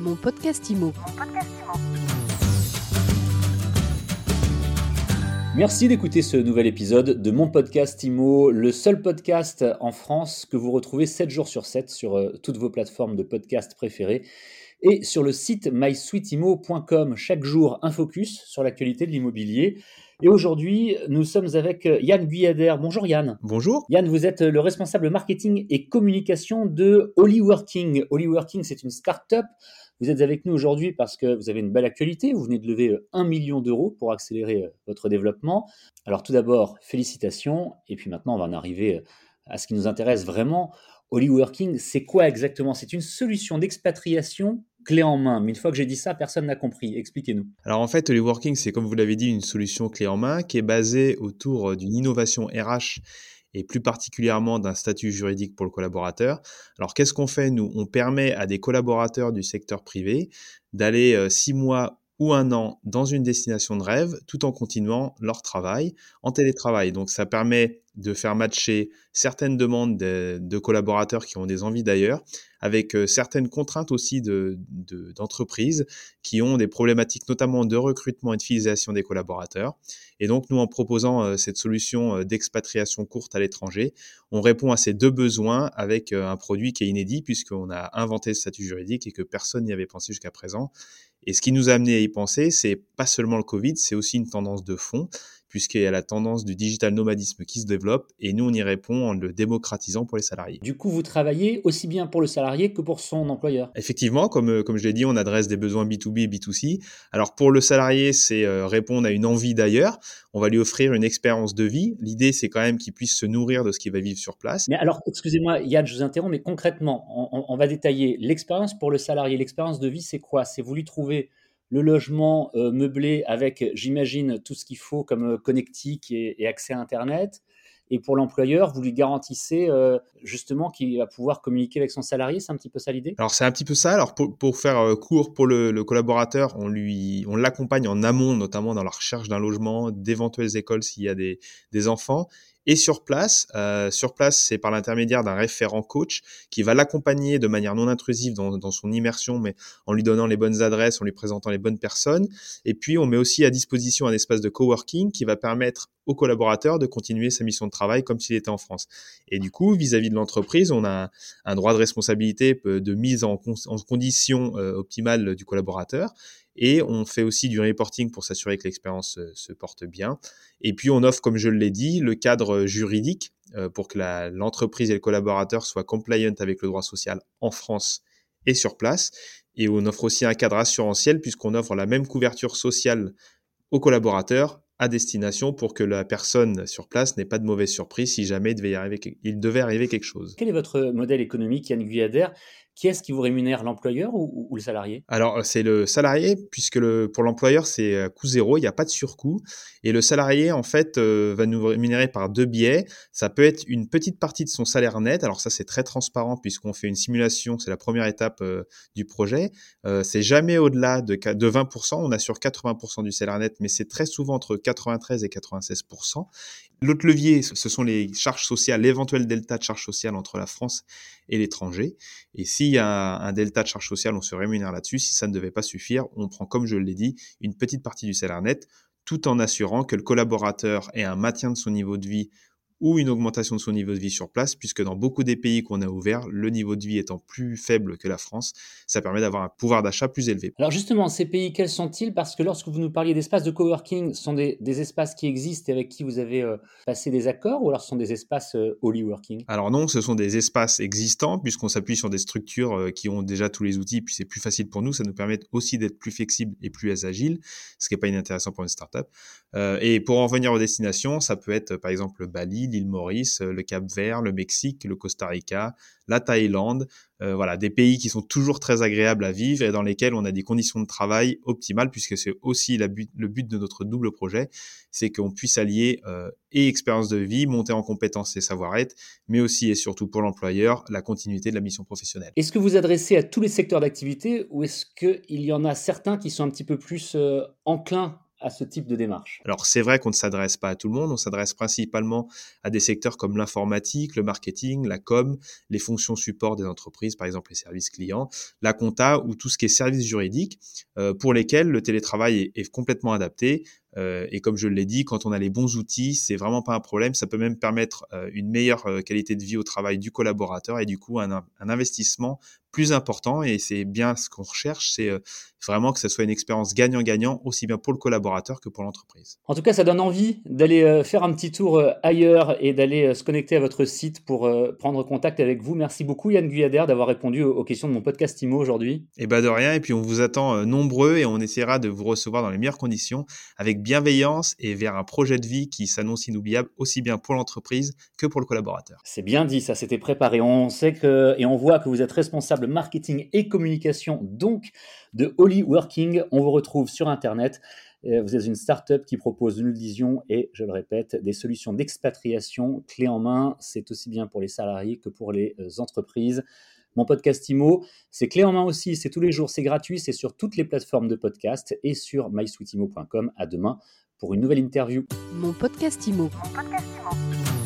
Mon podcast IMO. Merci d'écouter ce nouvel épisode de mon podcast IMO, le seul podcast en France que vous retrouvez 7 jours sur 7 sur euh, toutes vos plateformes de podcast préférées et sur le site mysweetimo.com. Chaque jour, un focus sur l'actualité de l'immobilier. Et aujourd'hui, nous sommes avec euh, Yann Guyader. Bonjour Yann. Bonjour. Yann, vous êtes le responsable marketing et communication de Holyworking. Holyworking, c'est une start-up. Vous êtes avec nous aujourd'hui parce que vous avez une belle actualité. Vous venez de lever 1 euh, million d'euros pour accélérer euh, votre développement. Alors tout d'abord, félicitations. Et puis maintenant, on va en arriver à ce qui nous intéresse vraiment. Holyworking, c'est quoi exactement? C'est une solution d'expatriation clé en main. Mais une fois que j'ai dit ça, personne n'a compris. Expliquez-nous. Alors en fait, le working, c'est comme vous l'avez dit, une solution clé en main qui est basée autour euh, d'une innovation RH et plus particulièrement d'un statut juridique pour le collaborateur. Alors qu'est-ce qu'on fait Nous, on permet à des collaborateurs du secteur privé d'aller euh, six mois ou un an dans une destination de rêve tout en continuant leur travail en télétravail. Donc ça permet de faire matcher certaines demandes de, collaborateurs qui ont des envies d'ailleurs avec euh, certaines contraintes aussi d'entreprises de, qui ont des problématiques notamment de recrutement et de fidélisation des collaborateurs. Et donc nous, en proposant euh, cette solution euh, d'expatriation courte à l'étranger, on répond à ces deux besoins avec un produit qui est inédit puisqu'on a inventé le statut juridique et que personne n'y avait pensé jusqu'à présent. Et ce qui nous a amené à y penser, c'est pas seulement le Covid, c'est aussi une tendance de fond puisqu'il y a la tendance du digital nomadisme qui se développe, et nous, on y répond en le démocratisant pour les salariés. Du coup, vous travaillez aussi bien pour le salarié que pour son employeur Effectivement, comme, euh, comme je l'ai dit, on adresse des besoins B2B et B2C. Alors pour le salarié, c'est euh, répondre à une envie d'ailleurs. On va lui offrir une expérience de vie. L'idée, c'est quand même qu'il puisse se nourrir de ce qu'il va vivre sur place. Mais alors, excusez-moi, Yann, je vous interromps, mais concrètement, on, on va détailler l'expérience pour le salarié. L'expérience de vie, c'est quoi? C'est vous lui trouvez le logement euh, meublé avec, j'imagine, tout ce qu'il faut comme euh, connectique et, accès à Internet. Et pour l'employeur, vous lui garantissez euh, justement qu'il va pouvoir communiquer avec son salarié. C'est un petit peu ça l'idée? Alors c'est un petit peu ça. Alors pour, faire court pour le, collaborateur, on lui, on l'accompagne en amont, notamment dans la recherche d'un logement, d'éventuelles écoles s'il y a des, des enfants. Et sur place, euh, sur place, c'est par l'intermédiaire d'un référent coach qui va l'accompagner de manière non intrusive dans, dans, son immersion, mais en lui donnant les bonnes adresses, en lui présentant les bonnes personnes. Et puis, on met aussi à disposition un espace de coworking qui va permettre au collaborateur de continuer sa mission de travail comme s'il était en France. Et du coup, vis-à-vis de l'entreprise, on a un, droit de responsabilité de mise en, en condition euh, optimale du collaborateur. Et on fait aussi du reporting pour s'assurer que l'expérience se porte bien. Et puis on offre, comme je l'ai dit, le cadre juridique euh, pour que l'entreprise et le collaborateur soient compliant avec le droit social en France et sur place. Et on offre aussi un cadre assurantiel puisqu'on offre la même couverture sociale aux collaborateurs à destination pour que la personne sur place n'ait pas de mauvaise surprise si jamais il devait, arriver, il devait arriver quelque chose. Quel est votre modèle économique, Yann Guyader qui est-ce qui vous rémunère, l'employeur ou, le salarié? Alors, c'est le salarié, puisque le, pour l'employeur, c'est euh, coût zéro, il n'y a pas de surcoût. Et le salarié, en fait, euh, va nous rémunérer par deux biais. Ça peut être une petite partie de son salaire net. Alors ça, c'est très transparent, puisqu'on fait une simulation, c'est la première étape euh, du projet. c'est jamais au-delà de, de 20%, on assure 80% du salaire net, mais c'est très souvent entre 93 et 96%. L'autre levier, ce sont les charges sociales, l'éventuel delta de charges sociales entre la France et l'étranger. Et s'il y a un, delta de charges sociales, on se rémunère là-dessus. Si ça ne devait pas suffire, on prend, comme je l'ai dit, une petite partie du salaire net, tout en assurant que le collaborateur ait un maintien de son niveau de vie ou une augmentation de son niveau de vie sur place, puisque dans beaucoup des pays qu'on a ouverts, le niveau de vie étant plus faible que la France, ça permet d'avoir un pouvoir d'achat plus élevé. Alors justement, ces pays, quels sont-ils? Parce que lorsque vous nous parliez d'espaces de coworking, ce sont des, espaces qui existent et avec qui vous avez euh, passé des accords, ou alors ce sont des espaces euh, holy working? Alors non, ce sont des espaces existants, puisqu'on s'appuie sur des structures euh, qui ont déjà tous les outils, puis c'est plus facile pour nous, ça nous permet aussi d'être plus flexible et plus agile, ce qui n'est pas inintéressant pour une startup. et pour en revenir aux destinations, ça peut être par exemple Bali, l'île Maurice, euh, le Cap Vert, le Mexique, le Costa Rica, la Thaïlande, euh, voilà, des pays qui sont toujours très agréables à vivre et dans lesquels on a des conditions de travail optimales, puisque c'est aussi le but de notre double projet, c'est qu'on puisse allier euh, et expérience de vie, monter en compétences et savoir-être, mais aussi et surtout pour l'employeur, la continuité de la mission professionnelle. Est-ce que vous adressez à tous les secteurs d'activité ou est-ce qu'il y en a certains qui sont un petit peu plus enclins à ce type de démarche Alors c'est vrai qu'on ne s'adresse pas à tout le monde, on s'adresse principalement à des secteurs comme l'informatique, le marketing, la com, les fonctions support des entreprises, par exemple les services clients, la compta ou tout ce qui est service juridique, euh, pour lesquels le télétravail est complètement adapté. Euh, et comme je l'ai dit, quand on a les bons outils, c'est vraiment pas un problème. Ça peut même permettre euh, une meilleure euh, qualité de vie au travail du collaborateur et du coup un, un investissement plus important. Et c'est bien ce qu'on recherche, c'est vraiment que ce soit une expérience gagnant-gagnant aussi bien pour le collaborateur que pour l'entreprise. En tout cas, ça donne envie d'aller faire un petit tour ailleurs et d'aller se connecter à votre site pour prendre contact avec vous. Merci beaucoup Yann Guyader d'avoir répondu aux questions de mon podcast IMO aujourd'hui. Et eh bah ben, de rien. Et puis on vous attend nombreux et on essaiera de vous recevoir dans les meilleures conditions avec bienveillance et vers un projet de vie qui s'annonce inoubliable aussi bien pour l'entreprise que pour le collaborateur. C'est bien dit, ça c'était préparé. On sait que et on voit que vous êtes responsable marketing et communication donc de Holy Working. On vous retrouve sur internet. Euh, vous êtes une start-up qui propose, une vision et, je le répète, des solutions d'expatriation clés en main. C'est aussi bien pour les salariés que pour les euh, entreprises. Mon podcast IMO, c'est clé en main aussi, c'est tous les jours, c'est gratuit, c'est sur toutes les plateformes de podcast et sur mysweetimo.com. À demain pour une nouvelle interview. Mon podcast IMO. Mon podcast IMO.